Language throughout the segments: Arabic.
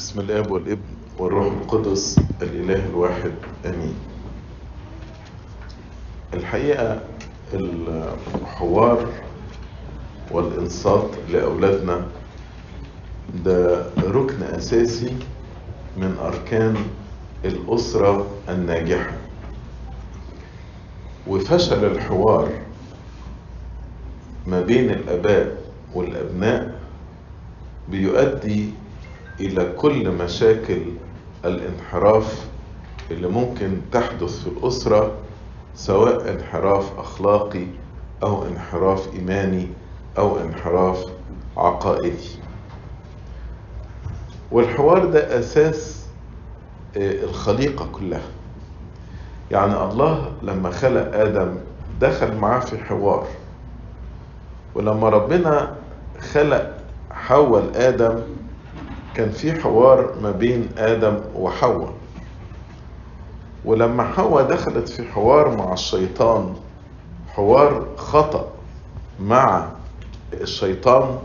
بسم الآب والابن والروح القدس الإله الواحد آمين. الحقيقة الحوار والإنصات لأولادنا ده ركن أساسي من أركان الأسرة الناجحة. وفشل الحوار ما بين الآباء والأبناء بيؤدي إلى كل مشاكل الانحراف اللي ممكن تحدث في الأسرة سواء انحراف أخلاقي أو انحراف إيماني أو انحراف عقائدي. والحوار ده أساس الخليقة كلها. يعني الله لما خلق آدم دخل معاه في حوار. ولما ربنا خلق حول آدم كان في حوار ما بين آدم وحواء. ولما حواء دخلت في حوار مع الشيطان حوار خطأ مع الشيطان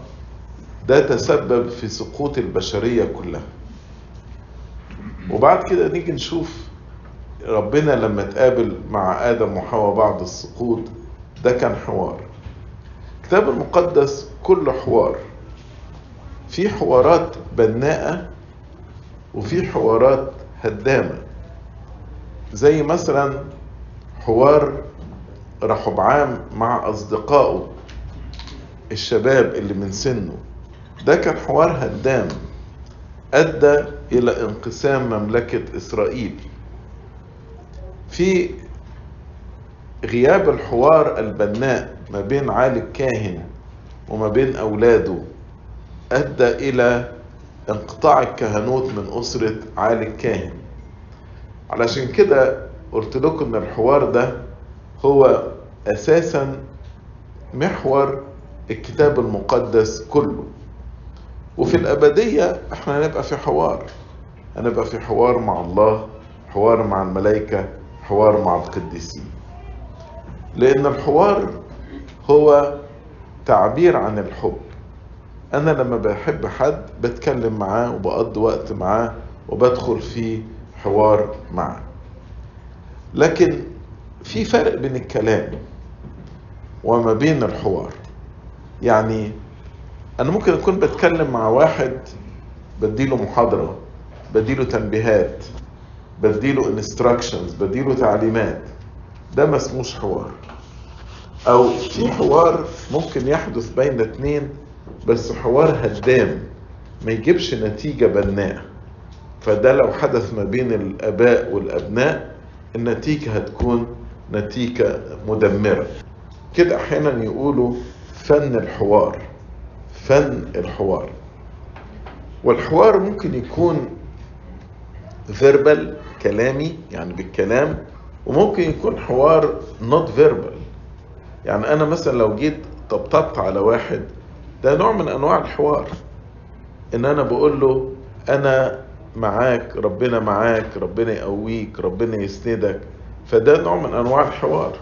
ده تسبب في سقوط البشرية كلها. وبعد كده نيجي نشوف ربنا لما تقابل مع آدم وحواء بعد السقوط ده كان حوار. الكتاب المقدس كله حوار. في حوارات بناءة وفي حوارات هدامة. زي مثلا حوار رحبعام مع أصدقائه الشباب اللي من سنه. ده كان حوار هدام أدى إلى انقسام مملكة إسرائيل. في غياب الحوار البناء ما بين عالي الكاهن وما بين أولاده. أدى إلى انقطاع الكهنوت من أسرة عالي الكاهن. علشان كده قلت لكم إن الحوار ده هو أساسا محور الكتاب المقدس كله. وفي الأبدية إحنا هنبقى في حوار. هنبقى في حوار مع الله حوار مع الملائكة حوار مع القديسين. لأن الحوار هو تعبير عن الحب. أنا لما بحب حد بتكلم معاه وبقضي وقت معاه وبدخل في حوار معاه. لكن في فرق بين الكلام وما بين الحوار. يعني أنا ممكن أكون بتكلم مع واحد بديله محاضرة بديله تنبيهات بديله انستراكشنز بديله تعليمات ده ما اسموش حوار. أو في حوار ممكن يحدث بين اتنين بس حوار هدام ما يجيبش نتيجة بناءة فده لو حدث ما بين الآباء والأبناء النتيجة هتكون نتيجة مدمرة. كده أحيانا يقولوا فن الحوار فن الحوار. والحوار ممكن يكون verbal كلامي يعني بالكلام وممكن يكون حوار not verbal يعني أنا مثلا لو جيت طبطبت على واحد ده نوع من أنواع الحوار. إن أنا بقول له أنا معاك ربنا معاك ربنا يقويك ربنا يسندك. فده نوع من أنواع الحوار.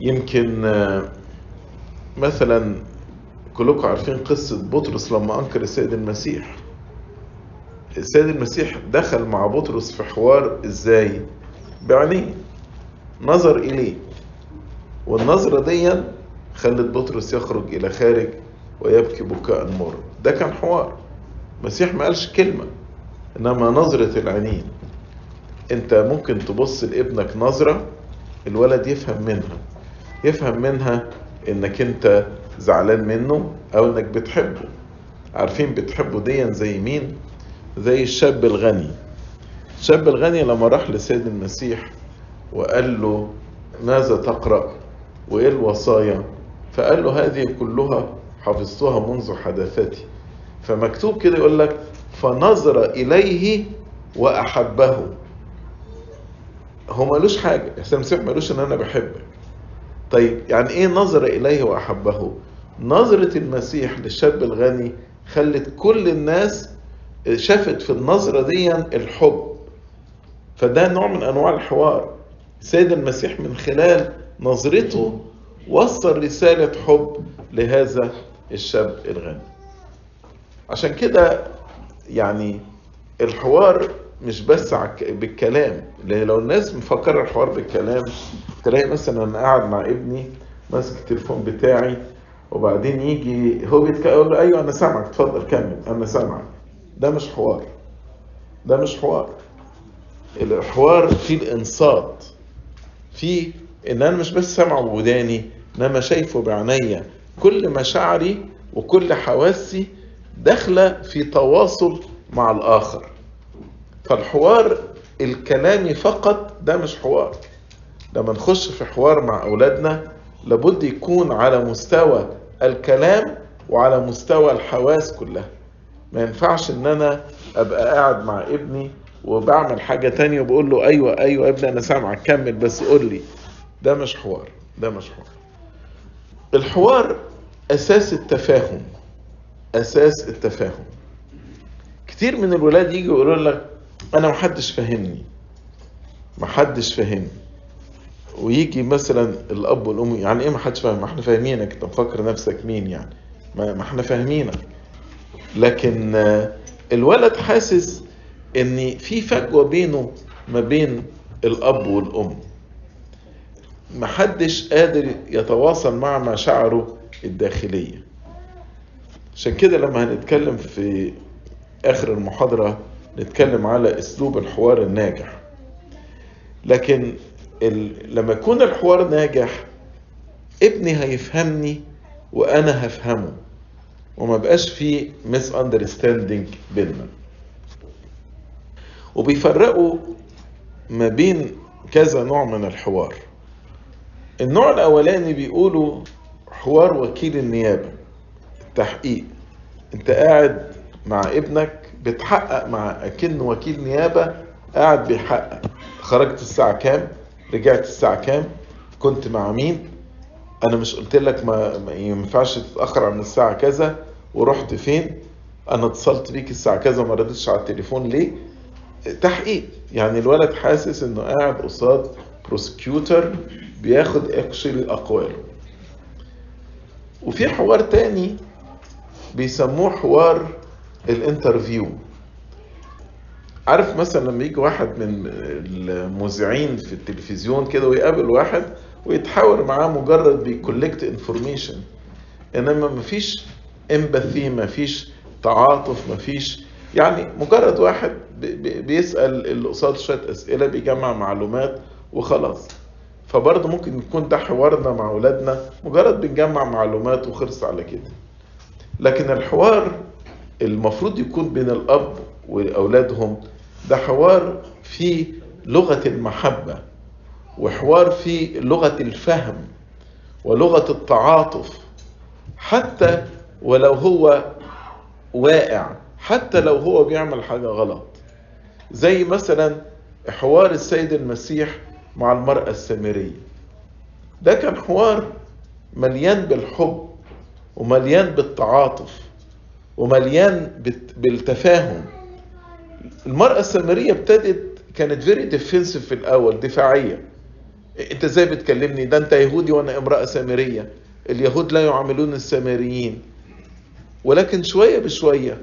يمكن مثلا كلكم عارفين قصة بطرس لما أنكر السيد المسيح. السيد المسيح دخل مع بطرس في حوار إزاي؟ بعينيه. نظر إليه. والنظرة دي خلت بطرس يخرج إلى خارج ويبكي بكاء مر. ده كان حوار. المسيح ما قالش كلمة إنما نظرة العينين أنت ممكن تبص لابنك نظرة الولد يفهم منها. يفهم منها إنك أنت زعلان منه أو إنك بتحبه. عارفين بتحبه ديا زي مين؟ زي الشاب الغني. الشاب الغني لما راح لسيد المسيح وقال له ماذا تقرأ؟ وإيه الوصايا؟ فقال له هذه كلها حفظتها منذ حداثتي فمكتوب كده يقول لك فنظر إليه وأحبه. هو مالوش حاجة. يا المسيح مالوش إن أنا بحبك. طيب يعني إيه نظر إليه وأحبه؟ نظرة المسيح للشاب الغني خلت كل الناس شافت في النظرة دي الحب. فده نوع من أنواع الحوار. سيد المسيح من خلال نظرته وصل رسالة حب لهذا الشاب الغني. عشان كده يعني الحوار مش بس بالكلام لأن لو الناس مفكرة الحوار بالكلام تلاقي مثلا أنا قاعد مع ابني ماسك التليفون بتاعي وبعدين يجي هو بيتكلم له أيوه أنا سامعك اتفضل كمل أنا سامعك. ده مش حوار. ده مش حوار. الحوار فيه الانصات فيه إن أنا مش بس سامعه بوداني انما شايفه بعينيا كل مشاعري وكل حواسي داخلة في تواصل مع الآخر. فالحوار الكلامي فقط ده مش حوار. لما نخش في حوار مع أولادنا لابد يكون على مستوى الكلام وعلى مستوى الحواس كلها. ما ينفعش إن أنا أبقى قاعد مع ابني وبعمل حاجة تانية وبقول له أيوه أيوه يا ابني أنا سامعك كمل بس قول لي. ده مش حوار ده مش حوار. الحوار أساس التفاهم أساس التفاهم. كتير من الولاد يجي يقولوا لك أنا محدش فاهمني محدش فاهمني. ويجي مثلا الأب والأم يعني إيه محدش فاهم؟ ما إحنا فاهمينك انت مفكر نفسك مين يعني؟ ما إحنا فاهمينك. لكن الولد حاسس إن في فجوة بينه ما بين الأب والأم. محدش قادر يتواصل مع مشاعره الداخلية. عشان كده لما هنتكلم في آخر المحاضرة نتكلم على أسلوب الحوار الناجح. لكن ال... لما يكون الحوار ناجح ابني هيفهمني وأنا هفهمه. وما بقاش في misunderstanding بيننا. وبيفرقوا ما بين كذا نوع من الحوار. النوع الأولاني بيقولوا حوار وكيل النيابة التحقيق. أنت قاعد مع ابنك بتحقق مع اكن وكيل نيابة قاعد بيحقق. خرجت الساعة كام؟ رجعت الساعة كام؟ كنت مع مين؟ أنا مش قلت لك ما ينفعش تتأخر عن الساعة كذا ورحت فين؟ أنا اتصلت بيك الساعة كذا ما ردتش على التليفون. ليه؟ تحقيق. يعني الولد حاسس إنه قاعد قصاد prosecutor بياخد actually اقواله وفي حوار تاني بيسموه حوار ال interview. عارف مثلا لما يجي واحد من المذيعين في التلفزيون كده ويقابل واحد ويتحاور معاه مجرد بي collect information إنما مفيش empathy مفيش تعاطف مفيش يعني مجرد واحد بي- بي- بيسأل اللي قصاد شوية أسئلة بيجمع معلومات وخلاص. فبرضه ممكن يكون ده حوارنا مع أولادنا مجرد بنجمع معلومات وخلص على كده. لكن الحوار المفروض يكون بين الأب وأولادهم ده حوار فيه لغة المحبة وحوار فيه لغة الفهم ولغة التعاطف. حتى ولو هو واقع حتى لو هو بيعمل حاجة غلط. زي مثلا حوار السيد المسيح مع المرأة السامرية. ده كان حوار مليان بالحب ومليان بالتعاطف ومليان بالتفاهم. المرأة السامرية ابتدت كانت very defensive في الأول دفاعية. انت إزاي بتكلمني؟ ده انت يهودي وأنا امرأة سامرية. اليهود لا يعاملون السامريين. ولكن شوية بشوية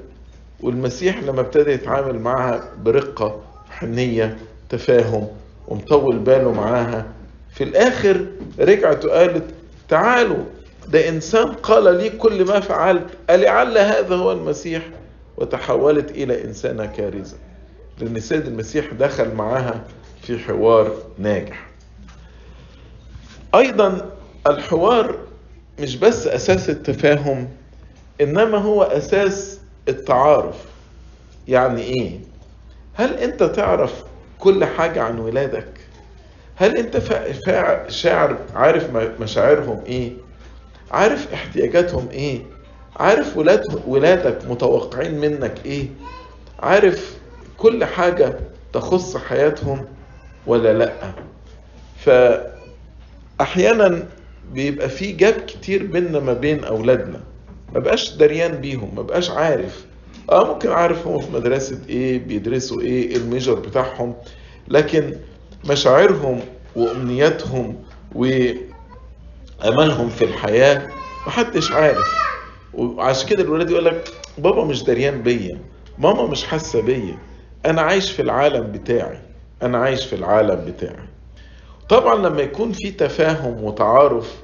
والمسيح لما ابتدى يتعامل معها برقة حنية تفاهم ومطول باله معاها. في الآخر رجعت وقالت تعالوا. ده إنسان قال لي كل ما فعلت. ألعل هذا هو المسيح. وتحولت إلى إنسانة كارثة لأن السيد المسيح دخل معاها في حوار ناجح. أيضا الحوار مش بس أساس التفاهم إنما هو أساس التعارف. يعني إيه؟ هل أنت تعرف كل حاجة عن ولادك؟ هل أنت فا- شاعر عارف مشاعرهم إيه؟ عارف احتياجاتهم إيه؟ عارف ولاد ولادك متوقعين منك إيه؟ عارف كل حاجة تخص حياتهم ولا لأ؟ فأحيانا بيبقى في جاب كتير بيننا ما بين أولادنا ما بقاش دريان بيهم ما بقاش عارف آه ممكن عارف هم في مدرسة إيه بيدرسوا إيه الميجر بتاعهم. لكن مشاعرهم وأمنياتهم وأملهم في الحياة محدش عارف. وعشان كده الولاد يقول لك بابا مش دريان بيا ماما مش حاسة بيا أنا عايش في العالم بتاعي أنا عايش في العالم بتاعي. طبعا لما يكون في تفاهم وتعارف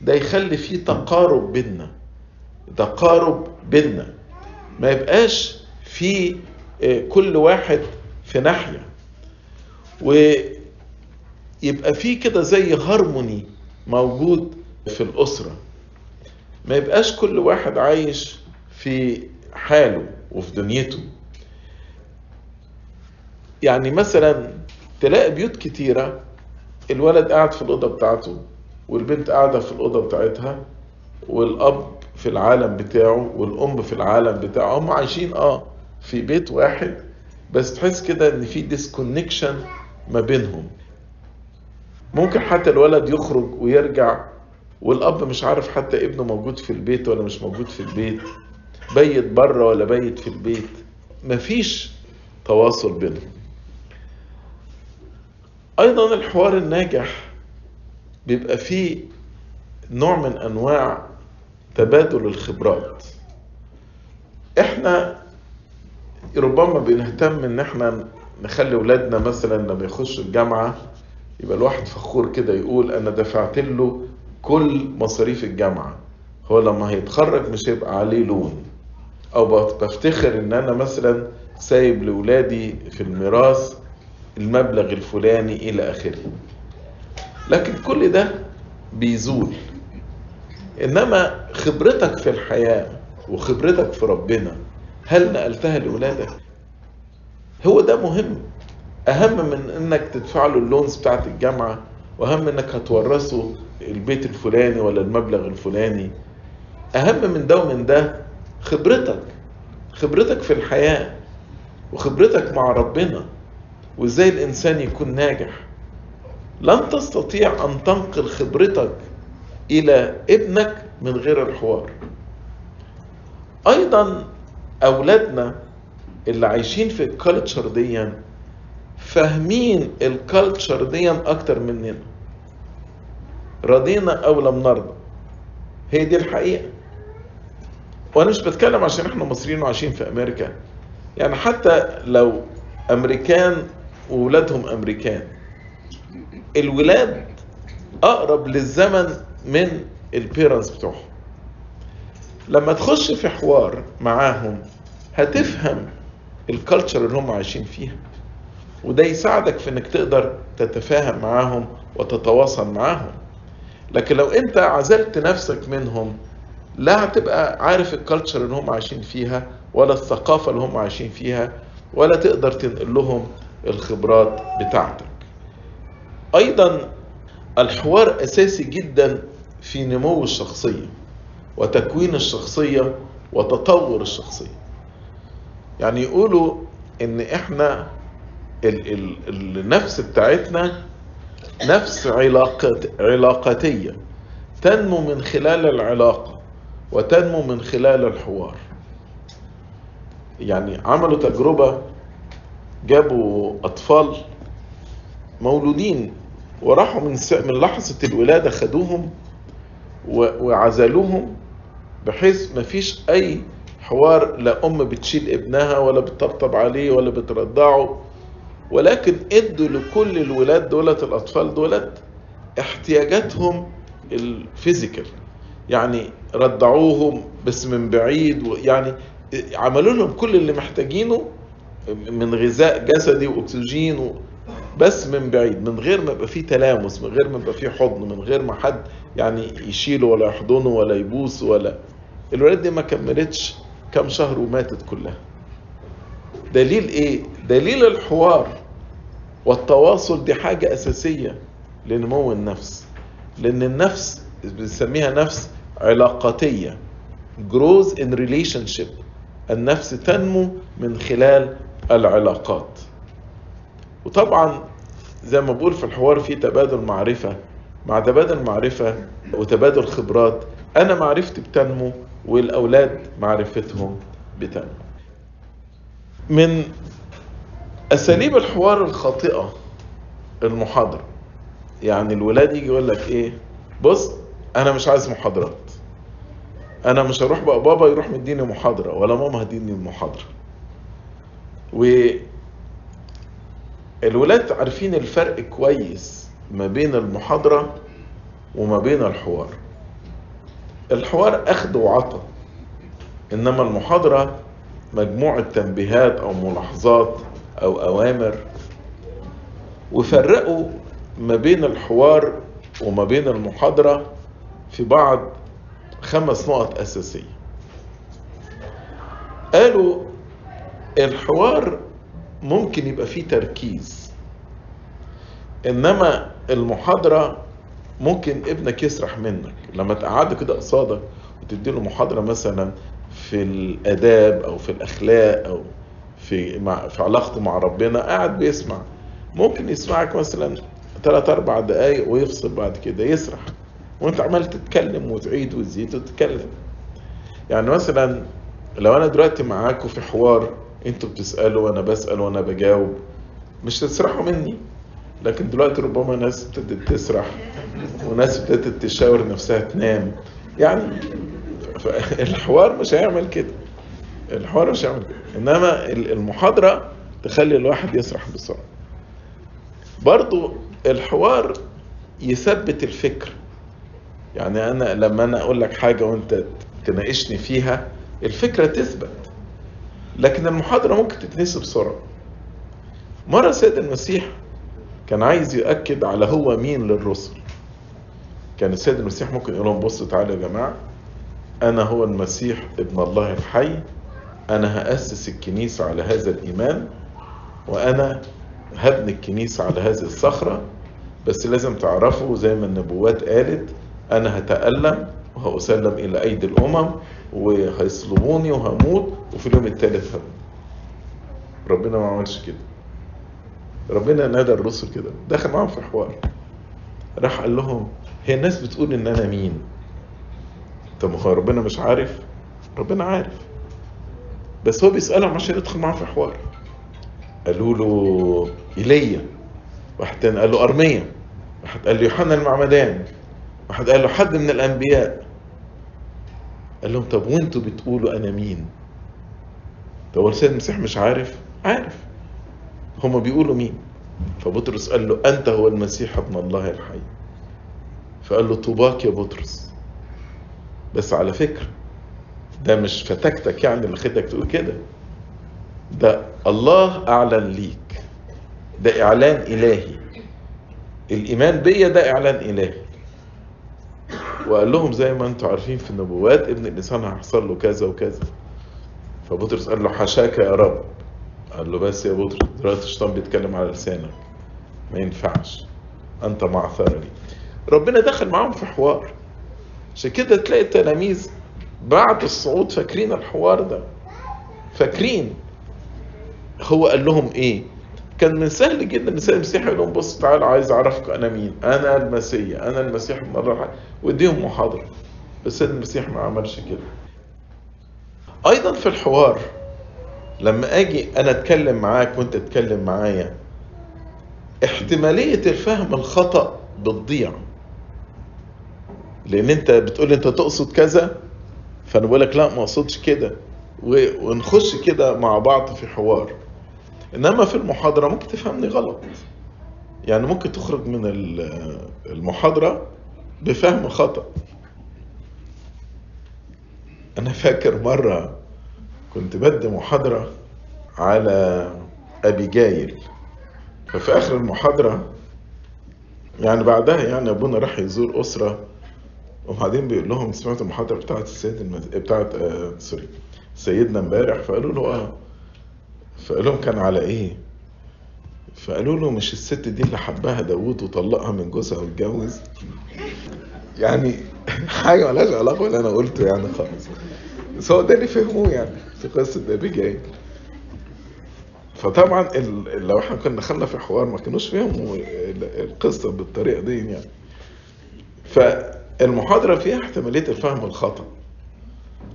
ده يخلي في تقارب بينا تقارب بينا ما يبقاش في كل واحد في ناحية. ويبقى في كده زي هارموني موجود في الأسرة. ما يبقاش كل واحد عايش في حاله وفي دنيته. يعني مثلا تلاقي بيوت كتيرة الولد قاعد في الأوضة بتاعته والبنت قاعدة في الأوضة بتاعتها والأب في العالم بتاعه والأم في العالم بتاعه. هم عايشين آه في بيت واحد بس تحس كده إن في disconnection ما بينهم. ممكن حتى الولد يخرج ويرجع والأب مش عارف حتى ابنه موجود في البيت ولا مش موجود في البيت. بايت بره ولا بايت في البيت. مفيش تواصل بينهم. أيضا الحوار الناجح بيبقى فيه نوع من أنواع تبادل الخبرات. إحنا ربما بنهتم إن إحنا نخلي ولادنا مثلا لما يخشوا الجامعة يبقى الواحد فخور كده يقول أنا دفعت له كل مصاريف الجامعة. هو لما هيتخرج مش هيبقى عليه لون. أو بفتخر إن أنا مثلا سايب لولادي في الميراث المبلغ الفلاني إلى آخره. لكن كل ده بيزول. إنما خبرتك في الحياة وخبرتك في ربنا هل نقلتها لأولادك؟ هو ده مهم. أهم من إنك تدفع له اللونز بتاعت الجامعة وأهم إنك هتورثه البيت الفلاني ولا المبلغ الفلاني. أهم من ده ومن ده خبرتك خبرتك في الحياة وخبرتك مع ربنا وإزاي الإنسان يكون ناجح. لن تستطيع أن تنقل خبرتك إلى ابنك من غير الحوار. أيضا أولادنا اللي عايشين في ال culture دي فاهمين ال culture دي أكتر مننا. رضينا أو لم نرضى. هي دي الحقيقة. وأنا مش بتكلم عشان إحنا مصريين وعايشين في أمريكا. يعني حتى لو أمريكان وولادهم أمريكان الولاد أقرب للزمن من ال parents بتوعهم. لما تخش في حوار معاهم هتفهم ال culture اللي هم عايشين فيها. وده يساعدك في إنك تقدر تتفاهم معاهم وتتواصل معاهم. لكن لو أنت عزلت نفسك منهم لا هتبقى عارف الكالتشر اللي هم عايشين فيها ولا الثقافة اللي هم عايشين فيها ولا تقدر تنقل لهم الخبرات بتاعتك. أيضا الحوار أساسي جدا في نمو الشخصية وتكوين الشخصية وتطور الشخصية. يعني يقولوا إن إحنا ال ال النفس بتاعتنا نفس علاقات علاقاتية تنمو من خلال العلاقة وتنمو من خلال الحوار. يعني عملوا تجربة جابوا أطفال مولودين وراحوا من من لحظة الولادة خدوهم وعزلوهم بحيث مفيش أي حوار لا أم بتشيل ابنها ولا بتطبطب عليه ولا بترضعه ولكن إدوا لكل الولاد دولت الأطفال دولت احتياجاتهم الفيزيكال يعني رضعوهم بس من بعيد يعني عملوا لهم كل اللي محتاجينه من غذاء جسدي واكسجين. بس من بعيد من غير ما يبقى فيه تلامس من غير ما يبقى فيه حضن من غير ما حد يعني يشيله ولا يحضنه ولا يبوسه ولا. الولاد دي ما كملتش كام شهر وماتت كلها. دليل إيه؟ دليل الحوار والتواصل دي حاجة أساسية لنمو النفس. لأن النفس بنسميها نفس علاقاتية. Grows in relationship. النفس تنمو من خلال العلاقات. وطبعا زي ما بقول في الحوار في تبادل معرفة. مع تبادل معرفة وتبادل خبرات أنا معرفتي بتنمو والأولاد معرفتهم بتنمو. من أساليب الحوار الخاطئة المحاضرة. يعني الولاد يجي يقول لك إيه بص أنا مش عايز محاضرات. أنا مش هروح بقى بابا يروح مديني محاضرة ولا ماما هديني المحاضرة. والولاد عارفين الفرق كويس ما بين المحاضرة وما بين الحوار. الحوار أخذ وعطى إنما المحاضرة مجموعة تنبيهات أو ملاحظات أو أوامر وفرقوا ما بين الحوار وما بين المحاضرة في بعض خمس نقط أساسية. قالوا الحوار ممكن يبقى فيه تركيز. إنما المحاضرة ممكن ابنك يسرح منك. لما تقعده كده قصادك وتديله محاضرة مثلا في الآداب أو في الأخلاق أو في مع في علاقته مع ربنا قاعد بيسمع. ممكن يسمعك مثلا ثلاث أربع دقايق ويفصل بعد كده يسرح. وأنت عمال تتكلم وتعيد وتزيد وتتكلم. يعني مثلا لو أنا دلوقتي معاكم في حوار أنتوا بتسألوا وأنا بسأل وأنا بجاوب. مش تسرحوا مني. لكن دلوقتي ربما ناس ابتدت تسرح وناس ابتدت تشاور نفسها تنام. يعني الحوار مش هيعمل كده. الحوار مش هيعمل كده. انما المحاضرة تخلي الواحد يسرح بسرعة. برضو الحوار يثبت الفكر. يعني أنا لما أنا أقول لك حاجة وأنت تناقشني فيها الفكرة تثبت. لكن المحاضرة ممكن تتنسي بسرعة. مرة سيد المسيح كان عايز يؤكد على هو مين للرسل. كان السيد المسيح ممكن يقول لهم بصوا تعالوا يا جماعة أنا هو المسيح ابن الله الحي أنا هأسس الكنيسة على هذا الإيمان وأنا هبني الكنيسة على هذه الصخرة بس لازم تعرفوا زي ما النبوات قالت أنا هتألم وهأسلم إلى أيدي الأمم وهيصلبوني وهموت وفي اليوم الثالث هموت ربنا ما عملش كده. ربنا نادى الرسل كده. دخل معاهم في حوار راح قال لهم هي الناس بتقول إن أنا مين؟ طب هو ربنا مش عارف؟ ربنا عارف. بس هو بيسألهم عشان يدخل معاهم في حوار قالوا له إيليا. واحد تاني قال له أرميا. واحد قال له يوحنا المعمدان. واحد قال له حد من الأنبياء. قال لهم طب وانتوا بتقولوا أنا مين؟ طب هو السيد المسيح مش عارف؟ عارف. هما بيقولوا مين؟ فبطرس قال له أنت هو المسيح ابن الله الحي. فقال له طوباك يا بطرس. بس على فكرة ده مش فتكتك يعني اللي خدك تقول كده. ده الله أعلن ليك. ده إعلان إلهي. الإيمان بيا ده إعلان إلهي. وقال لهم زي ما أنتم عارفين في النبوات ابن الإنسان هيحصل له كذا وكذا. فبطرس قال له حشاك يا رب. قال له بس يا بطرس دلوقتي الشيطان بيتكلم على لسانك. ما ينفعش. أنت معثرة لي ربنا دخل معاهم في حوار. عشان كده تلاقي التلاميذ بعد الصعود فاكرين الحوار ده. فاكرين. هو قال لهم إيه؟ كان من سهل جدا إن السيد المسيح يقول لهم بص تعالوا عايز اعرفكم أنا مين؟ أنا المسيح أنا المسيح الله وإديهم محاضرة. بس المسيح ما عملش كده. أيضا في الحوار لما أجي أنا أتكلم معاك وأنت تتكلم معايا احتمالية الفهم الخطأ بتضيع. لأن أنت بتقول أنت تقصد كذا فأنا بقول لك لا ما أقصدش كده. ونخش كده مع بعض في حوار. إنما في المحاضرة ممكن تفهمني غلط. يعني ممكن تخرج من المحاضرة بفهم خطأ. أنا فاكر مرة كنت بدي محاضرة على أبيجايل ففي آخر المحاضرة يعني بعدها يعني أبونا راح يزور أسرة وبعدين بيقول لهم سمعت المحاضرة بتاعت السيد المز... بتاعت آه سوري سيدنا امبارح؟ فقالوا له آه. فقال لهم كان على إيه؟ فقالوا له مش الست دي اللي حبها داوود وطلقها من جوزها واتجوز؟ يعني حاجة ملهاش علاقة باللي أنا قلته يعني خالص. بس هو ده اللي فهموه يعني في قصة أبيجايل فطبعا. لو إحنا كنا دخلنا في حوار ما كانوش فهموا القصة بالطريقة دي يعني. فالمحاضرة فيها احتمالية الفهم الخطأ.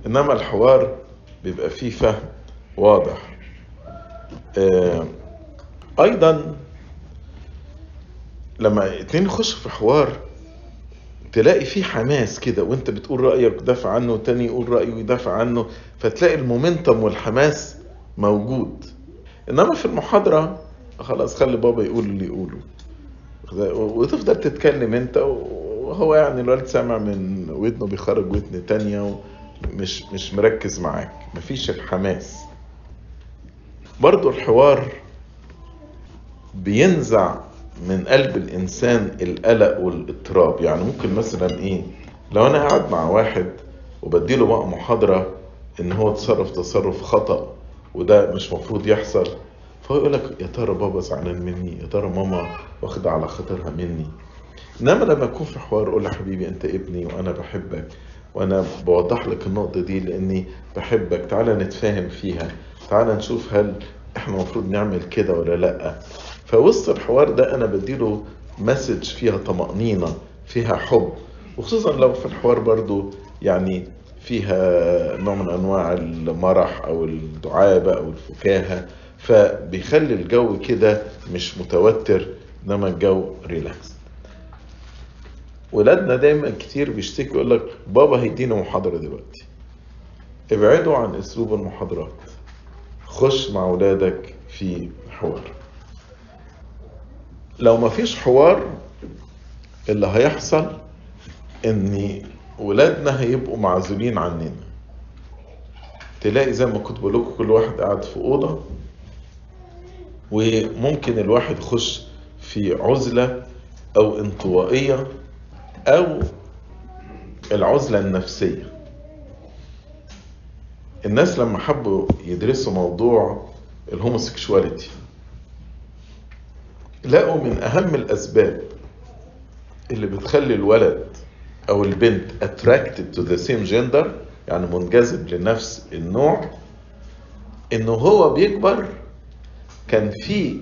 إنما الحوار بيبقى فيه فهم واضح. آه أيضا لما اتنين يخشوا في حوار تلاقي فيه حماس كده وانت بتقول رأيك دافع عنه والتاني يقول رأيه ويدافع عنه فتلاقي المومنتم والحماس موجود. إنما في المحاضرة خلاص خلي بابا يقول اللي يقوله. وتفضل تتكلم انت وهو يعني الولد سامع من ودنه بيخرج ودن تانية ومش مش مركز معاك. مفيش الحماس. برضو الحوار بينزع من قلب الإنسان القلق والإضطراب. يعني ممكن مثلا إيه لو أنا قاعد مع واحد وبديله بقى محاضرة إن هو تصرف تصرف خطأ وده مش مفروض يحصل فهو يقول لك يا ترى بابا زعلان مني؟ يا ترى ماما واخدة على خاطرها مني؟ إنما لما يكون في حوار أقول له حبيبي أنت ابني وأنا بحبك وأنا بوضح لك النقطة دي لأني بحبك تعالى نتفاهم فيها. تعالى نشوف هل إحنا المفروض نعمل كده ولا لأ. فوسط الحوار ده أنا بديله message فيها طمأنينة فيها حب. وخصوصا لو في الحوار برضو يعني فيها نوع من أنواع المرح أو الدعابة أو الفكاهة فبيخلي الجو كده مش متوتر إنما الجو relax ولادنا دايما كتير بيشتكوا يقول لك بابا هيدينا محاضرة دلوقتي. ابعدوا عن أسلوب المحاضرات. خش مع ولادك في حوار. لو ما فيش حوار اللي هيحصل ان ولادنا هيبقوا معزولين عننا. تلاقي زي ما كنت بقول لكم كل واحد قاعد في أوضة وممكن الواحد يخش في عزلة أو انطوائية أو العزلة النفسية. الناس لما حبوا يدرسوا موضوع الهوموسيكشواليتي لقوا من أهم الأسباب اللي بتخلي الولد أو البنت attracted to the same gender يعني منجذب لنفس النوع إنه هو بيكبر كان في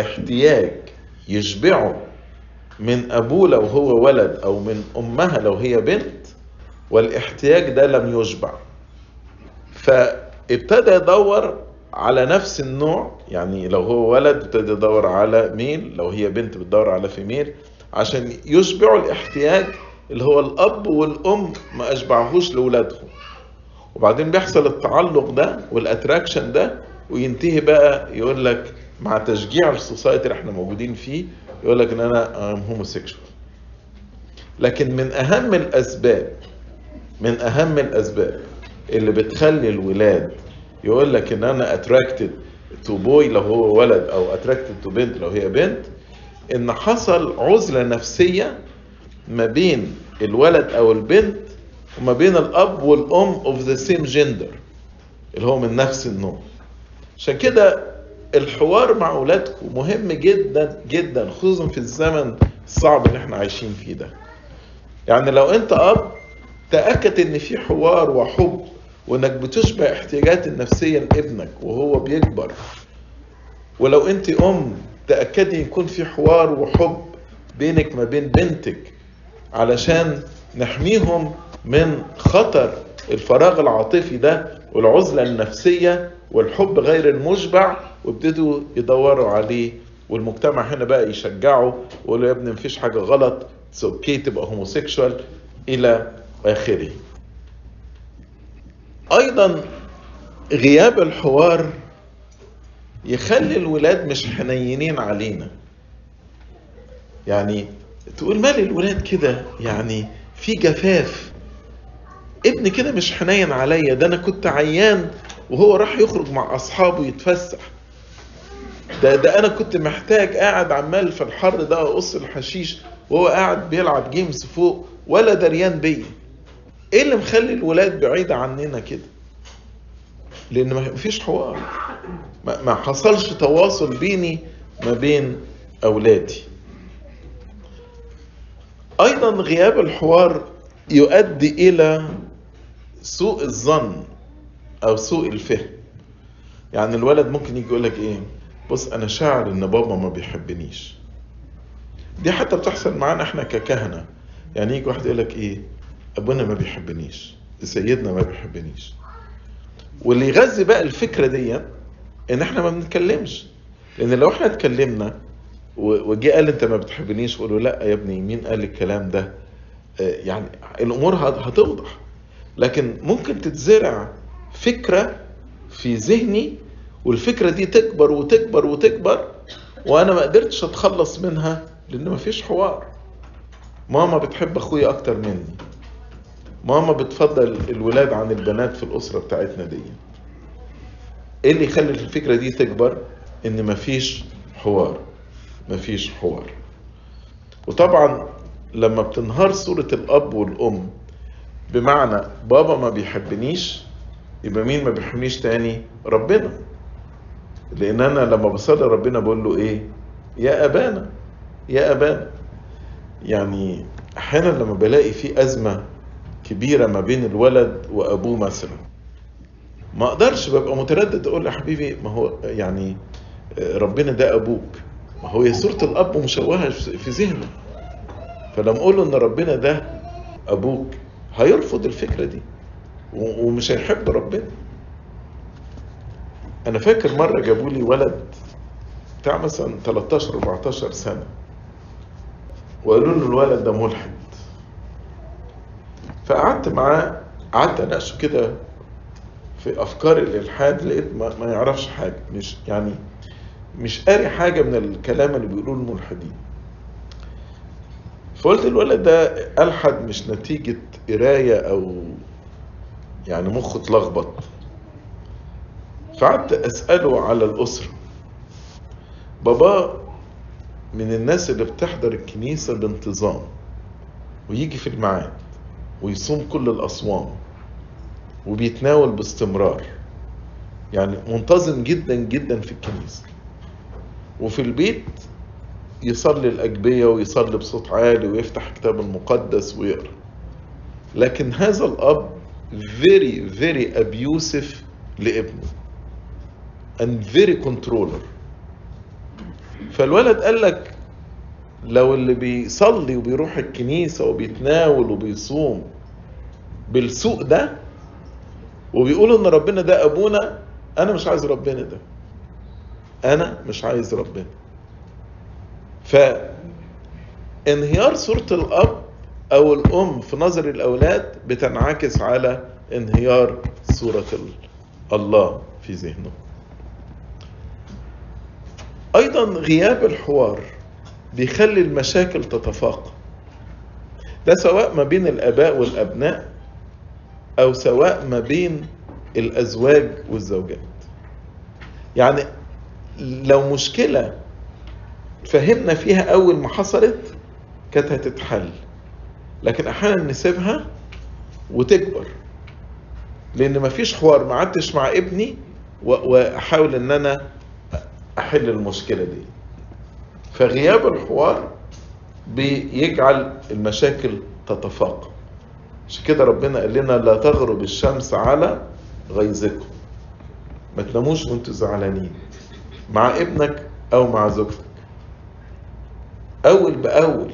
احتياج يشبعه من أبوه لو هو ولد أو من أمها لو هي بنت والاحتياج ده لم يشبع. فابتدى يدور على نفس النوع يعني لو هو ولد ابتدى يدور على ميل لو هي بنت بتدور على فيميل عشان يشبعوا الاحتياج اللي هو الأب والأم ما أشبعهوش لاولادهم وبعدين بيحصل التعلق ده والاتراكشن ده وينتهي بقى يقول لك مع تشجيع ال society اللي إحنا موجودين فيه يقول لك إن أنا homosexual لكن من أهم الأسباب من أهم الأسباب اللي بتخلي الولاد يقول لك إن أنا attracted to boy لو هو ولد أو attracted to بنت لو هي بنت إن حصل عزلة نفسية ما بين الولد أو البنت وما بين الأب والأم of the same gender اللي هو من نفس النوع. عشان كده الحوار مع أولادكم مهم جدا جدا خصوصا في الزمن الصعب اللي إحنا عايشين فيه ده. يعني لو أنت أب تأكد إن في حوار وحب وإنك بتشبع احتياجات النفسية لابنك وهو بيكبر. ولو أنت أم تأكدي يكون في حوار وحب بينك ما بين بنتك علشان نحميهم من خطر الفراغ العاطفي ده والعزلة النفسية والحب غير المشبع وابتدوا يدوروا عليه. والمجتمع هنا بقى يشجعه ويقول يا ابني مفيش حاجة غلط okay تبقى homosexual إلى آخره. أيضا غياب الحوار يخلي الولاد مش حنينين علينا. يعني تقول مال الولاد كده؟ يعني في جفاف. ابني كده مش حنين عليا ده أنا كنت عيان وهو راح يخرج مع أصحابه يتفسح. ده ده أنا كنت محتاج قاعد عمال في الحر ده أقص الحشيش وهو قاعد بيلعب جيمز فوق ولا دريان بيا. إيه اللي مخلي الولاد بعيدة عننا كده؟ لأن ما فيش حوار. ما حصلش تواصل بيني ما بين أولادي. أيضا غياب الحوار يؤدي إلى سوء الظن أو سوء الفهم. يعني الولد ممكن يجي لك إيه؟ بص أنا شاعر إن بابا ما بيحبنيش. دي حتى بتحصل معانا إحنا ككهنة. يعني يجي واحد يقول لك إيه؟ أبونا ما بيحبنيش سيدنا ما بيحبنيش. واللي يغذي بقى الفكرة دي إن إحنا ما بنتكلمش. لأن لو إحنا اتكلمنا وجي قال أنت ما بتحبنيش وقول له لأ يا ابني مين قال الكلام ده؟ يعني الأمور هتوضح. لكن ممكن تتزرع فكرة في ذهني والفكرة دي تكبر وتكبر وتكبر وأنا ما قدرتش أتخلص منها لأن مفيش حوار. ماما بتحب أخويا أكتر مني. ماما بتفضل الولاد عن البنات في الأسرة بتاعتنا دي. إيه اللي يخلي الفكرة دي تكبر؟ إن مفيش حوار. مفيش حوار. وطبعا لما بتنهار صورة الأب والأم بمعنى بابا ما بيحبنيش يبقى مين ما بيحبنيش تاني؟ ربنا. لأن أنا لما بصلي ربنا بقول له إيه؟ يا أبانا. يا أبانا. يعني أحيانا لما بلاقي في أزمة كبيرة ما بين الولد وأبوه مثلا. ما أقدرش ببقى متردد أقول له يا حبيبي ما هو يعني ربنا ده أبوك. ما هو هي صورة الأب مشوهه في ذهنه. فلما أقول له إن ربنا ده أبوك هيرفض الفكرة دي. ومش هيحب ربنا. أنا فاكر مرة جابوا لي ولد بتاع مثلا 13 14 سنة. وقالوا له الولد ده ملحد. فقعدت معاه قعدت اناقشه كده في افكار الالحاد لقيت ما, ما يعرفش حاجة مش يعني مش قاري حاجة من الكلام اللي بيقولوه الملحدين. فقلت الولد ده ألحد مش نتيجة قراية أو يعني مخه اتلخبط. فقعدت أسأله على الأسرة بابا من الناس اللي بتحضر الكنيسة بانتظام ويجي في الميعاد ويصوم كل الأصوام وبيتناول باستمرار. يعني منتظم جدا جدا في الكنيسة. وفي البيت يصلي الأجبية ويصلي بصوت عالي ويفتح كتاب المقدس ويقرأ. لكن هذا الأب very very abusive لابنه. And very controller. فالولد قال لك لو اللي بيصلي وبيروح الكنيسة وبيتناول وبيصوم بالسوء ده وبيقول إن ربنا ده أبونا أنا مش عايز ربنا ده. أنا مش عايز ربنا. فانهيار صورة الأب أو الأم في نظر الأولاد بتنعكس على انهيار صورة الله في ذهنه. أيضا غياب الحوار. بيخلي المشاكل تتفاقم. ده سواء ما بين الآباء والأبناء أو سواء ما بين الأزواج والزوجات. يعني لو مشكلة فهمنا فيها أول ما حصلت كانت هتتحل. لكن أحيانا نسيبها وتكبر. لأن مفيش حوار ما قعدتش مع ابني وأحاول إن أنا أحل المشكلة دي. فغياب الحوار بيجعل المشاكل تتفاقم. عشان كده ربنا قال لنا لا تغرب الشمس على غيظكم. ما تناموش وانتوا زعلانين. مع ابنك أو مع زوجتك. أول بأول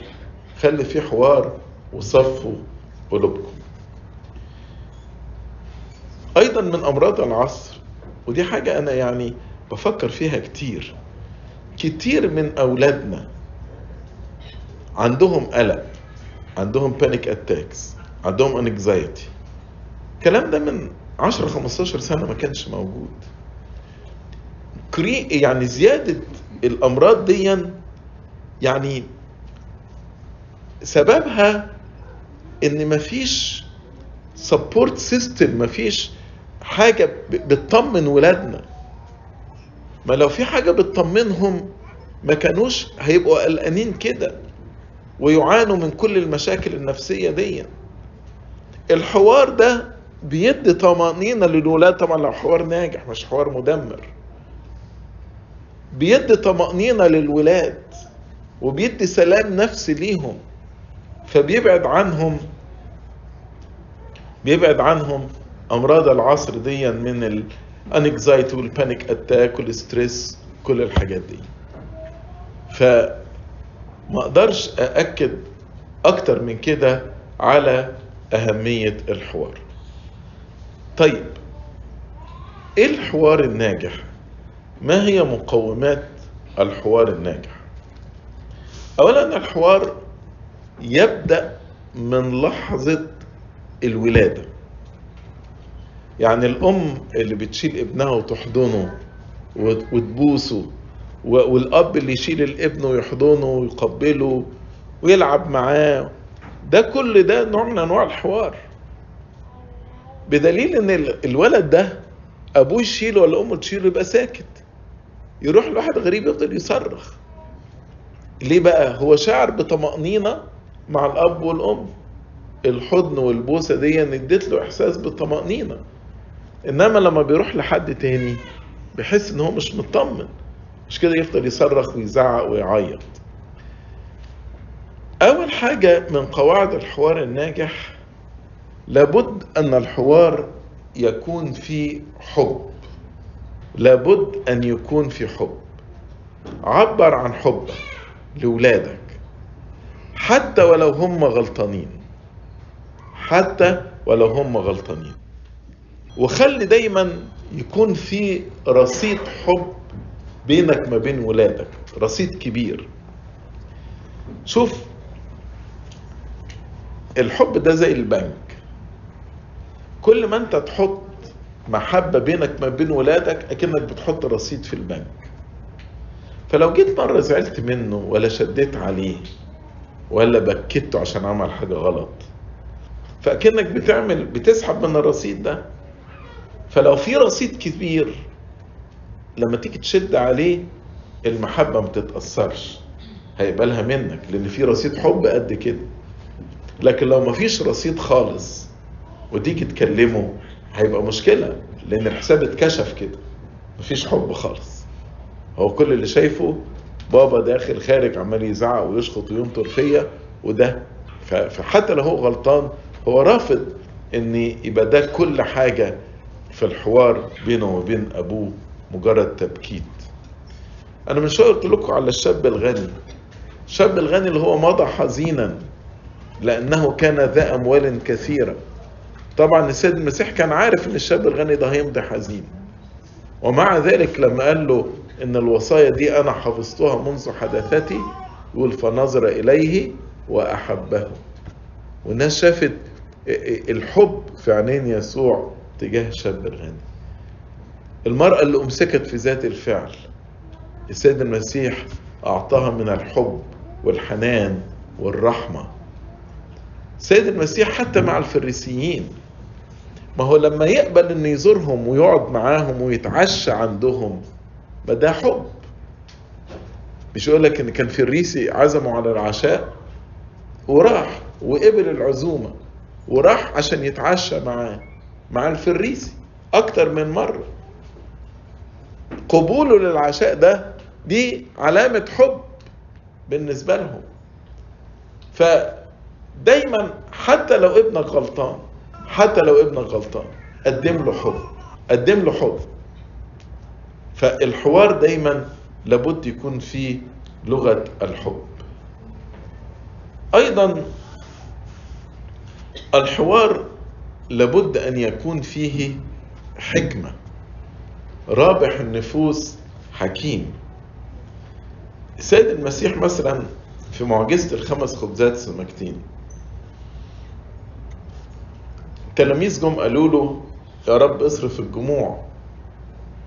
خلي في حوار وصفوا قلوبكم. أيضا من أمراض العصر ودي حاجة أنا يعني بفكر فيها كتير. كتير من أولادنا عندهم قلق عندهم panic attacks عندهم anxiety الكلام ده من 10 15 سنة ما كانش موجود. كري يعني زيادة الأمراض دي يعني سببها إن مفيش support system مفيش حاجة بتطمن ولادنا. ما لو في حاجة بتطمنهم ما كانوش هيبقوا قلقانين كده ويعانوا من كل المشاكل النفسية دي. الحوار ده بيدي طمأنينة للولاد طبعا لو حوار ناجح مش حوار مدمر. بيدي طمأنينة للولاد وبيدي سلام نفسي ليهم. فبيبعد عنهم بيبعد عنهم أمراض العصر دي من ال anxiety وال panic attack وال stress كل الحاجات دي فما أقدرش أأكد أكتر من كده على أهمية الحوار. طيب إيه الحوار الناجح؟ ما هي مقومات الحوار الناجح؟ أولا الحوار يبدأ من لحظة الولادة. يعني الأم اللي بتشيل ابنها وتحضنه وتبوسه والأب اللي يشيل الابن ويحضنه ويقبله ويلعب معاه. ده كل ده نوع من أنواع الحوار. بدليل إن الولد ده أبوه يشيله ولا أمه تشيله يبقى ساكت. يروح لواحد غريب يفضل يصرخ. ليه بقى؟ هو شعر بطمأنينة مع الأب والأم. الحضن والبوسة دي ادت له إحساس بالطمأنينة. إنما لما بيروح لحد تاني بيحس إن هو مش مطمن مش كده يفضل يصرخ ويزعق ويعيط. أول حاجة من قواعد الحوار الناجح لابد أن الحوار يكون فيه حب. لابد أن يكون في حب. عبر عن حبك لولادك حتى ولو هم غلطانين حتى ولو هم غلطانين. وخلي دايما يكون في رصيد حب بينك ما بين ولادك رصيد كبير. شوف الحب ده زي البنك. كل ما انت تحط محبة بينك ما بين ولادك أكنك بتحط رصيد في البنك. فلو جيت مرة زعلت منه ولا شديت عليه ولا بكته عشان عمل حاجة غلط فأكنك بتعمل بتسحب من الرصيد ده. فلو في رصيد كبير لما تيجي تشد عليه المحبة ما تتأثرش هيقبلها منك لأن في رصيد حب قد كده. لكن لو ما فيش رصيد خالص وتيجي تكلمه هيبقى مشكلة لأن الحساب اتكشف كده. مفيش حب خالص. هو كل اللي شايفه بابا داخل خارج عمال يزعق ويشخط وينطر فيا وده. فحتى لو هو غلطان هو رافض إن يبقى ده كل حاجة في الحوار بينه وبين أبوه مجرد تبكيت. من شوية قلت لكم على الشاب الغني. الشاب الغني اللي هو مضى حزينا لأنه كان ذا أموال كثيرة. طبعا السيد المسيح كان عارف إن الشاب الغني ده هيمضي حزين. ومع ذلك لما قال له إن الوصايا دي أنا حفظتها منذ حداثتي يقول فنظر إليه وأحبه. والناس شافت الحب في عينين يسوع تجاه الشاب الغني. المرأة اللي أمسكت في ذات الفعل السيد المسيح أعطاها من الحب والحنان والرحمة. السيد المسيح حتى مع الفريسيين ما هو لما يقبل إنه يزورهم ويقعد معاهم ويتعشى عندهم ما ده حب. مش يقول لك إن كان فريسي عزمه على العشاء؟ وراح وقبل العزومة وراح عشان يتعشى معاه. مع الفريسي أكتر من مرة. قبوله للعشاء ده دي علامة حب بالنسبة لهم. فدايما حتى لو ابنك غلطان حتى لو ابنك غلطان قدم له حب قدم له حب. فالحوار دايما لابد يكون فيه لغة الحب. أيضا الحوار لابد أن يكون فيه حكمة. رابح النفوس حكيم. السيد المسيح مثلا في معجزة الخمس خبزات سمكتين. التلاميذ جم قالوا له يا رب اصرف الجموع.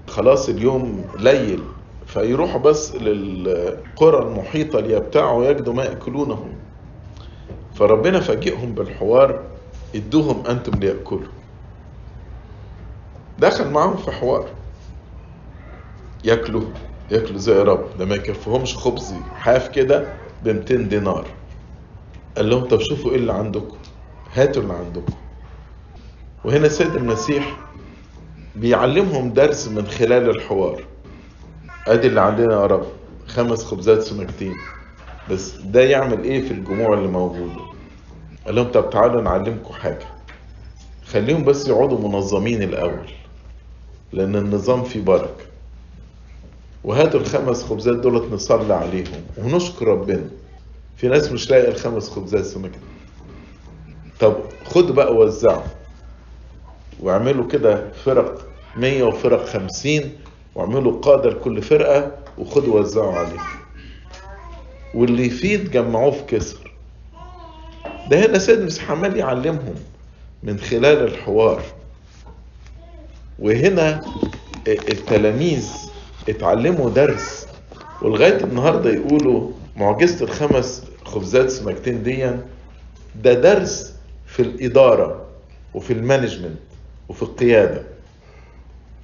خلاص اليوم ليل. فيروحوا بس للقرى المحيطة ليبتاعوا يجدوا ما يأكلونه. فربنا فاجئهم بالحوار. ادوهم أنتم ليأكلوا. دخل معاهم في حوار. ياكلوا ياكلوا زي رب. ده ما يكفيهمش خبز. حاف كده ب 200 دينار. قال لهم طب شوفوا إيه اللي عندكم. هاتوا اللي عندكم. وهنا السيد المسيح بيعلمهم درس من خلال الحوار. أدي اللي عندنا يا رب. خمس خبزات سمكتين بس ده يعمل إيه في الجموع اللي موجوده قال لهم طب تعالوا نعلمكم حاجة. خليهم بس يقعدوا منظمين الأول لأن النظام فيه بركة. وهاتوا الخمس خبزات دولت نصلي عليهم ونشكر ربنا. في ناس مش لاقيه الخمس خبزات سمكتين طب خدوا بقى وزعوا واعملوا كده فرق مية وفرق خمسين واعملوا قادة لكل فرقة وخدوا وزعوا عليه واللي يفيد جمعوه في كسر. ده هنا سيد المسيح عمال يعلمهم من خلال الحوار. وهنا التلاميذ اتعلموا درس ولغاية النهاردة يقولوا معجزة الخمس خبزات سمكتين دي ده درس في الإدارة وفي المانجمنت وفي القيادة.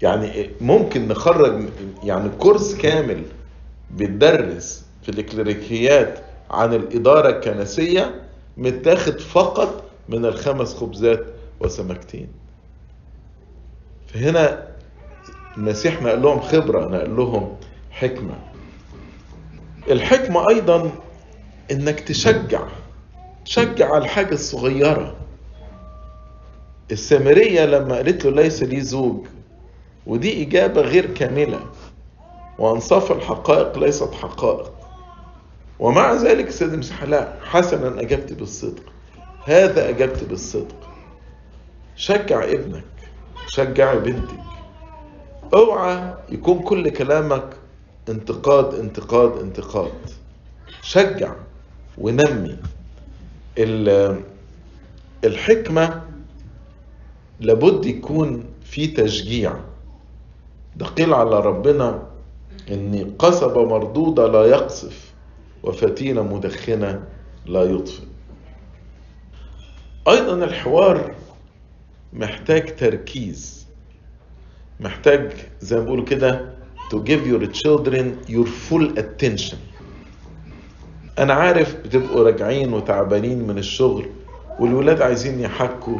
يعني ممكن نخرج يعني كورس كامل بيتدرس في الإكليريكيات عن الإدارة الكنسية متاخد فقط من الخمس خبزات وسمكتين. فهنا المسيح نقل لهم خبرة نقل لهم حكمة. الحكمة أيضا إنك تشجع تشجع على الحاجة الصغيرة. السامرية لما قالت له ليس لي زوج ودي إجابة غير كاملة. وأنصاف الحقائق ليست حقائق. ومع ذلك السيد المسيح لا حسنا أجبت بالصدق. هذا أجبت بالصدق. شجع ابنك شجع بنتك. أوعى يكون كل كلامك انتقاد انتقاد انتقاد. شجع ونمي. الحكمة لابد يكون في تشجيع. ده قيل على ربنا ان قصبة مردودة لا يقصف. وفتيلة مدخنة لا يطفئ. أيضا الحوار محتاج تركيز محتاج زي ما بيقولوا كده to give your children your full attention. أنا عارف بتبقوا راجعين وتعبانين من الشغل والولاد عايزين يحكوا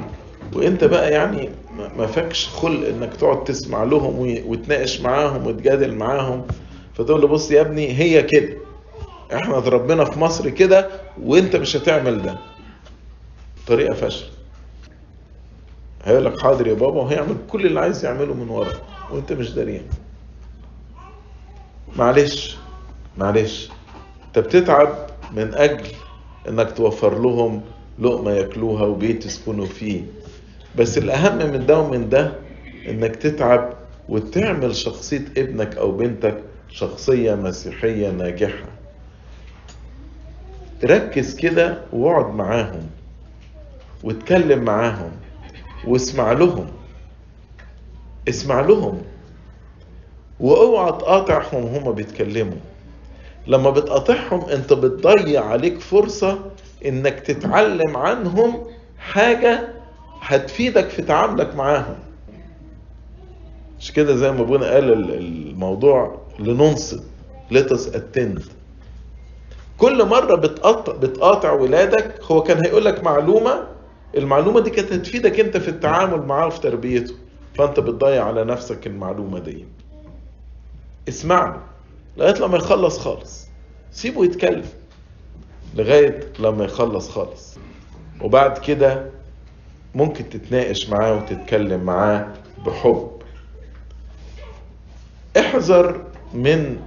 وإنت بقى يعني ما فاكش خلق إنك تقعد تسمع لهم وتناقش معاهم وتجادل معاهم. فتقول له بص يا ابني هي كده. إحنا اتربينا في مصر كده وانت مش هتعمل ده. طريقة فشل هيقول لك حاضر يا بابا وهيعمل كل اللي عايز يعمله من ورا وانت مش داريان معلش معلش. انت بتتعب من أجل إنك توفر لهم لقمة ياكلوها وبيت يسكنوا فيه. بس الأهم من ده ومن ده إنك تتعب وتعمل شخصية ابنك أو بنتك شخصية مسيحية ناجحة. ركز كده واقعد معاهم واتكلم معاهم واسمع لهم. اسمع لهم واوعى تقاطعهم هما بيتكلموا. لما بتقاطعهم انت بتضيع عليك فرصة انك تتعلم عنهم حاجة هتفيدك في تعاملك معاهم. مش كده زي ما ابونا قال الموضوع لننصت لتس اتند كل مرة بتقاطع, بتقاطع ولادك هو كان هيقول لك معلومة المعلومة دي كانت هتفيدك انت في التعامل معاه وفي تربيته. فانت بتضيع على نفسك المعلومة دي. اسمع له لغاية لما يخلص خالص. سيبه يتكلم. لغاية لما يخلص خالص. وبعد كده ممكن تتناقش معاه وتتكلم معاه بحب. احذر من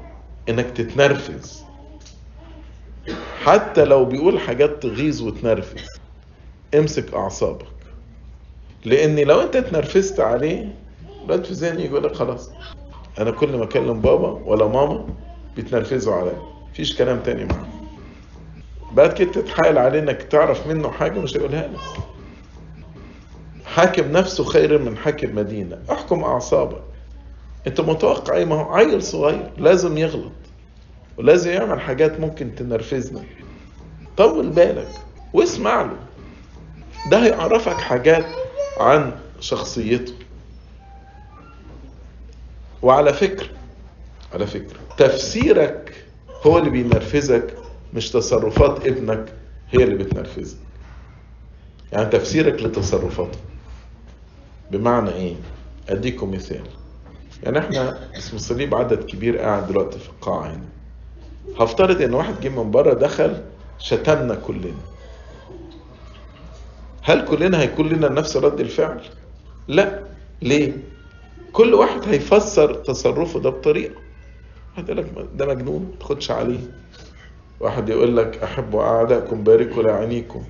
انك تتنرفز. حتى لو بيقول حاجات تغيظ وتنرفز امسك أعصابك. لأن لو أنت اتنرفزت عليه الواد في ذهني يقول لك خلاص أنا كل ما أكلم بابا ولا ماما بيتنرفزوا عليا. مفيش كلام تاني معاهم. بعد كده تتحايل عليه إنك تعرف منه حاجة مش هيقولها لك. حاكم نفسه خير من حاكم مدينة. احكم أعصابك. أنت متوقع إيه؟ ما هو عيل صغير لازم يغلط. ولازم يعمل حاجات ممكن تنرفزنا. طول بالك واسمع له. ده هيعرفك حاجات عن شخصيته. وعلى فكرة على فكرة تفسيرك هو اللي بينرفزك مش تصرفات ابنك هي اللي بتنرفزك. يعني تفسيرك لتصرفاته. بمعنى إيه؟ أديكم مثال. يعني إحنا اسم الصليب عدد كبير قاعد دلوقتي في القاعة هنا. هفترض إن واحد جه من بره دخل شتمنا كلنا. هل كلنا هيكون لنا نفس رد الفعل؟ لا. ليه؟ كل واحد هيفسر تصرفه ده بطريقة. واحد يقول لك ده مجنون ما تاخدش عليه. واحد يقول لك احبوا أعدائكم باركوا لعينيكم.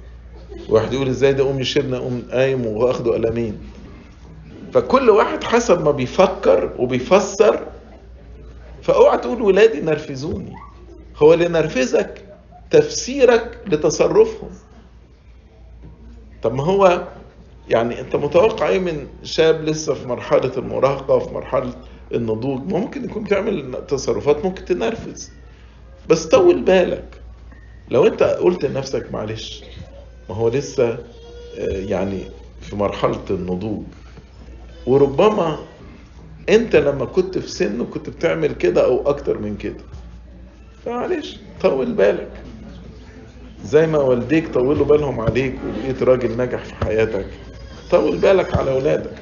واحد يقول إزاي ده قوم يشيلنا قوم قايم واخده قلمين. فكل واحد حسب ما بيفكر وبيفسر. فأوعى تقول ولادي نرفزوني. هو اللي نرفزك تفسيرك لتصرفهم. طب ما هو يعني انت متوقع إيه من شاب لسه في مرحلة المراهقة وفي مرحلة النضوج؟ ممكن يكون بتعمل تصرفات ممكن تنرفز. بس طول بالك. لو انت قلت لنفسك معلش ما هو لسه آه، يعني في مرحلة النضوج. وربما انت لما كنت في سنه كنت بتعمل كده أو أكتر من كده. فمعلش طول بالك. زي ما والديك طولوا بالهم عليك وبقيت راجل ناجح في حياتك طول بالك على أولادك.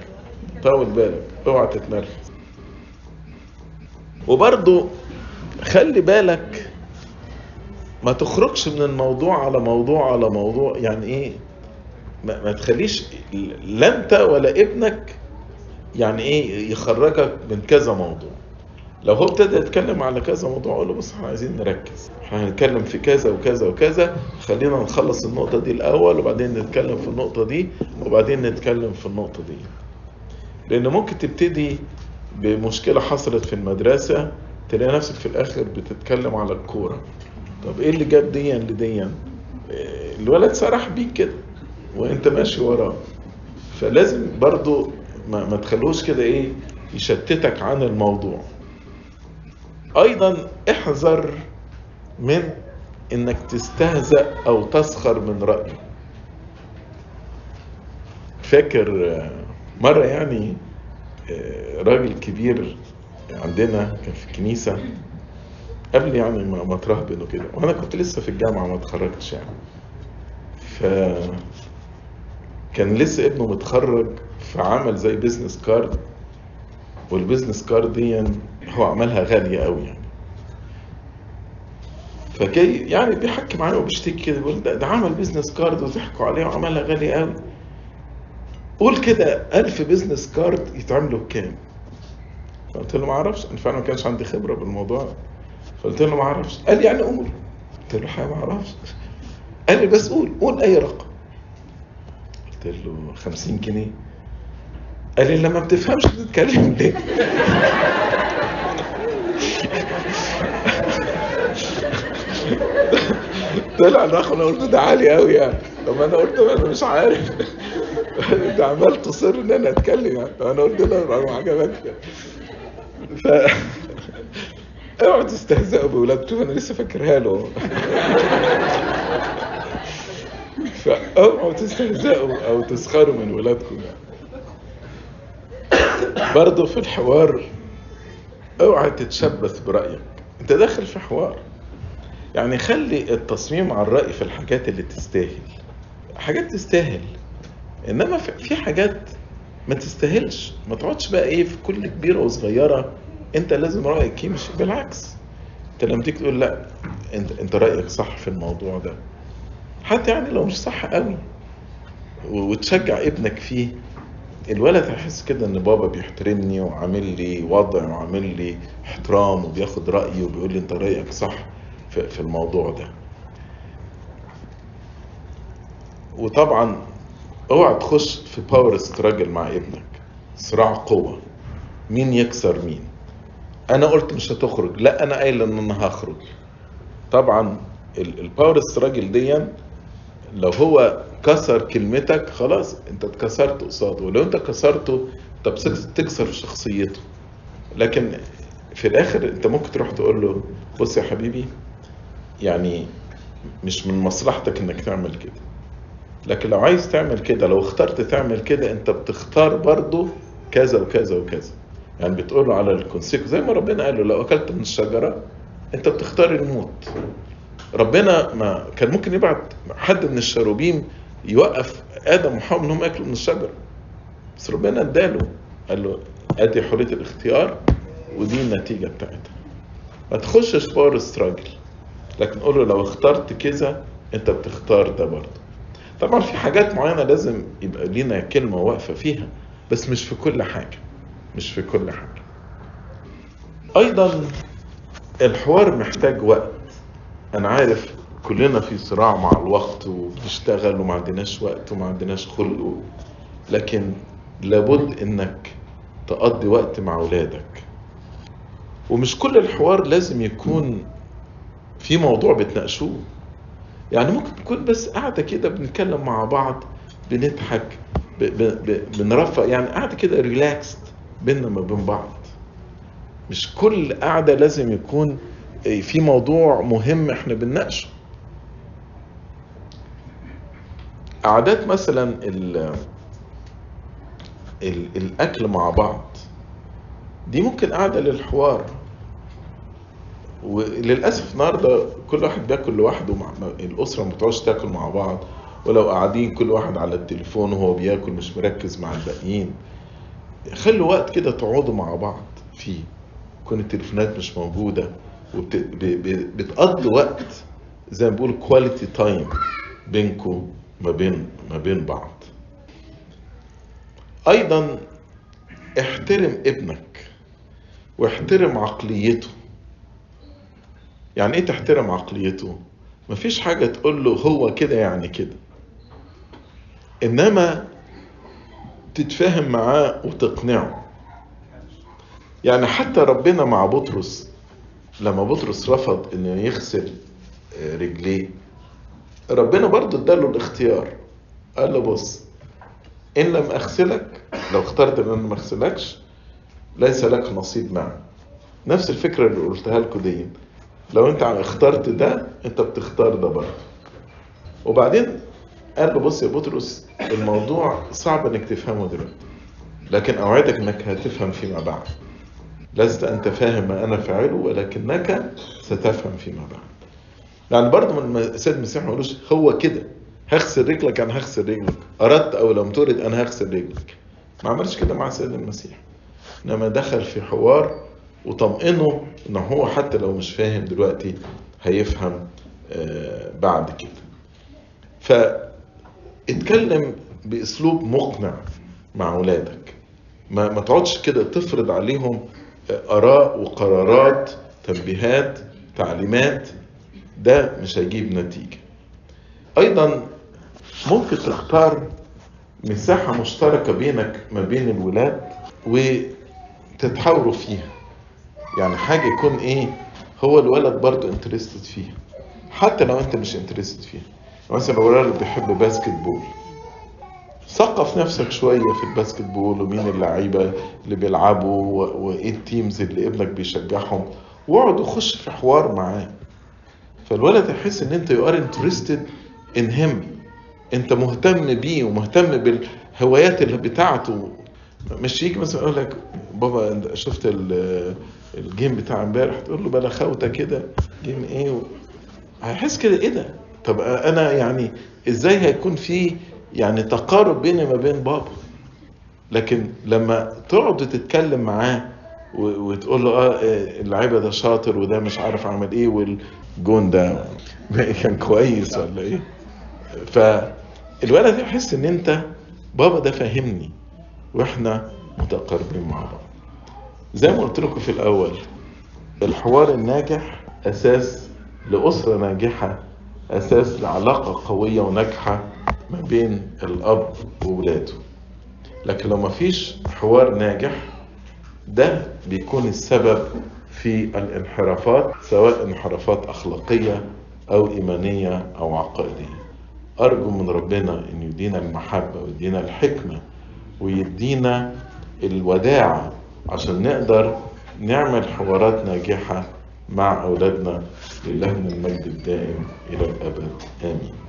طول بالك اوعى تتنرفز وبرضو خلي بالك ما تخرجش من الموضوع على موضوع على موضوع. يعني إيه؟ ما, ما تخليش لا انت ولا ابنك يعني إيه يخرجك من كذا موضوع. لو هو ابتدى يتكلم على كذا موضوع أقول له بص إحنا عايزين نركز. إحنا هنتكلم في كذا وكذا وكذا. خلينا نخلص النقطة دي الأول وبعدين نتكلم في النقطة دي وبعدين نتكلم في النقطة دي. لأن ممكن تبتدي بمشكلة حصلت في المدرسة تلاقي نفسك في الآخر بتتكلم على الكورة. طب إيه اللي جاب ديا لديا؟ إيه، الولد سرح بيك كده وأنت ماشي وراه. فلازم برضو ما, ما تخلوش كده إيه يشتتك عن الموضوع. أيضا احذر من إنك تستهزأ أو تسخر من رأيه فاكر مرة يعني آه، راجل كبير عندنا كان في الكنيسة قبل يعني ما اترهبن وكده وأنا كنت لسه في الجامعة ما اتخرجتش يعني. ف كان لسه ابنه متخرج فعمل زي business card وال business card دي هو عملها غالية قوي يعني. فجاي يعني بيحكي معايا وبيشتكي كده بيقول ده, ده عمل business card وضحكوا عليه وعملها غالية قوي قول كده ألف business card يتعملوا بكام؟ فقلت له ما أعرفش. أنا فعلا ما كانش عندي خبرة بالموضوع فقلت له ما أعرفش. قال لي يعني قول. قلت له حاجة ما أعرفش. قال لي بس قول. قول أي رقم. قلت له 50 جنيه. قال لي لما بتفهمش بتتكلم ليه؟ طلع الرقم أنا قلت ده عالي قوي يعني. طب أنا قلت أنا مش عارف. انت عمال تصر إن أنا أتكلم يعني. أنا قلت له ما عجبكش ف اوعوا تستهزئوا بولاد. شوف أنا لسه فاكرها له. فاوعوا تستهزئوا أو تسخروا من ولادكم يعني. برضه في الحوار اوعى تتشبث برأيك. أنت داخل في حوار. يعني خلي التصميم على الرأي في الحاجات اللي تستاهل. حاجات تستاهل. إنما في حاجات ما تستاهلش. ما تقعدش بقى إيه في كل كبيرة وصغيرة. أنت لازم رأيك يمشي. بالعكس. أنت لما تيجي تقول لا انت أنت رأيك صح في الموضوع ده. حتى يعني لو مش صح قوي. وتشجع ابنك فيه. الولد هيحس كده إن بابا بيحترمني وعامل لي وضع وعامل لي احترام وبياخد رأيي وبيقول لي أنت رأيك صح. في, الموضوع ده. وطبعا اوعى تخش في باور ستراجل مع ابنك صراع قوة. مين يكسر مين؟ أنا قلت مش هتخرج لا أنا قايل إن أنا هخرج. طبعا الباور ستراجل دي لو هو كسر كلمتك خلاص أنت اتكسرت قصاده ولو أنت كسرته طب تكسر شخصيته. لكن في الآخر أنت ممكن تروح تقول له بص يا حبيبي يعني مش من مصلحتك إنك تعمل كده. لكن لو عايز تعمل كده لو اخترت تعمل كده أنت بتختار برضه كذا وكذا وكذا. يعني بتقول له على ال consequence زي ما ربنا قال له لو أكلت من الشجرة أنت بتختار الموت. ربنا ما كان ممكن يبعت حد من الشروبيم يوقف آدم وحواء ان هم يأكلوا من الشجرة. بس ربنا اداله قال له أدي حرية الاختيار ودي النتيجة بتاعتها. ما تخشش power struggle لكن قول له لو اخترت كذا انت بتختار ده برضه. طبعا في حاجات معينة لازم يبقى لينا كلمة واقفة فيها بس مش في كل حاجة مش في كل حاجة. أيضا الحوار محتاج وقت. أنا عارف كلنا في صراع مع الوقت وبنشتغل وما عندناش وقت وما عندناش خلق لكن لابد إنك تقضي وقت مع أولادك. ومش كل الحوار لازم يكون في موضوع بتناقشوه. يعني ممكن تكون بس قاعدة كده بنتكلم مع بعض بنضحك بنرفق يعني قاعدة كده ريلاكست بينا ما بين بعض. مش كل قعدة لازم يكون في موضوع مهم إحنا بنناقشه. قعدات مثلا ال ال الأكل مع بعض دي ممكن قاعدة للحوار. وللأسف النهارده كل واحد بياكل لوحده مع الأسرة ما بتقعدش تاكل مع بعض ولو قاعدين كل واحد على التليفون وهو بياكل مش مركز مع الباقيين. خلوا وقت كده تقعدوا مع بعض فيه. تكون التليفونات مش موجودة وبتقضوا وقت زي ما بيقولوا quality time بينكم ما بين ما بين بعض. أيضا احترم ابنك واحترم عقليته. يعني إيه تحترم عقليته؟ مفيش حاجة تقول له هو كده يعني كده. إنما تتفاهم معاه وتقنعه. يعني حتى ربنا مع بطرس لما بطرس رفض إنه يغسل رجليه ربنا برضه اداله الاختيار. قال له بص إن لم أغسلك لو اخترت إن أنا ما اغسلكش ليس لك نصيب معي نفس الفكرة اللي قلتها لكم دي. لو انت اخترت ده انت بتختار ده برضه. وبعدين قال له بص يا بطرس الموضوع صعب إنك تفهمه دلوقتي. لكن أوعدك إنك هتفهم فيما بعد. لست أنت فاهم ما أنا فاعله ولكنك ستفهم فيما بعد. يعني برضه من السيد المسيح ما قالوش هو كده. هغسل رجلك أنا هغسل رجلك. أردت أو لم ترد أنا هغسل رجلك. ما عملش كده مع السيد المسيح. إنما دخل في حوار وطمئنه إن هو حتى لو مش فاهم دلوقتي هيفهم بعد كده. فاتكلم بأسلوب مقنع مع اولادك ما, ما تقعدش كده تفرض عليهم آراء وقرارات تنبيهات تعليمات. ده مش هيجيب نتيجة. أيضا ممكن تختار مساحة مشتركة بينك ما بين الولاد وتتحاوروا فيها. يعني حاجة يكون إيه هو الولد برضه interested فيها. حتى لو أنت مش interested فيها. مثلا لو الولد بيحب basketball ثقف نفسك شوية في ال basketball ومين اللعيبة اللي بيلعبوا وايه ال teams اللي ابنك بيشجعهم. واقعد وخش في حوار معاه. فالولد يحس إن أنت you are interested in him أنت مهتم بيه ومهتم بالهوايات اللي بتاعته. مش يجي مثلا يقول لك بابا شفت ال game بتاع امبارح تقول له بلا خوته كده game إيه و... هيحس كده إيه ده؟ طب أنا يعني إزاي هيكون في يعني تقارب بيني ما بين بابا؟ لكن لما تقعد تتكلم معاه وتقول له آه اللعيبة ده شاطر وده مش عارف عمل إيه والجون ده كان كويس ولا إيه؟ فالولد يحس إن أنت بابا ده فاهمني وإحنا متقاربين مع بعض. زي ما قلت لكم في الأول الحوار الناجح أساس لأسرة ناجحة أساس لعلاقة قوية وناجحة ما بين الأب وولاده. لكن لو ما فيش حوار ناجح ده بيكون السبب في الانحرافات سواء انحرافات أخلاقية أو إيمانية أو عقائدية. أرجو من ربنا إن يدينا المحبة ويدينا الحكمة ويدينا الوداعة عشان نقدر نعمل حوارات ناجحة مع أولادنا لله المجد الدائم إلى الأبد. آمين.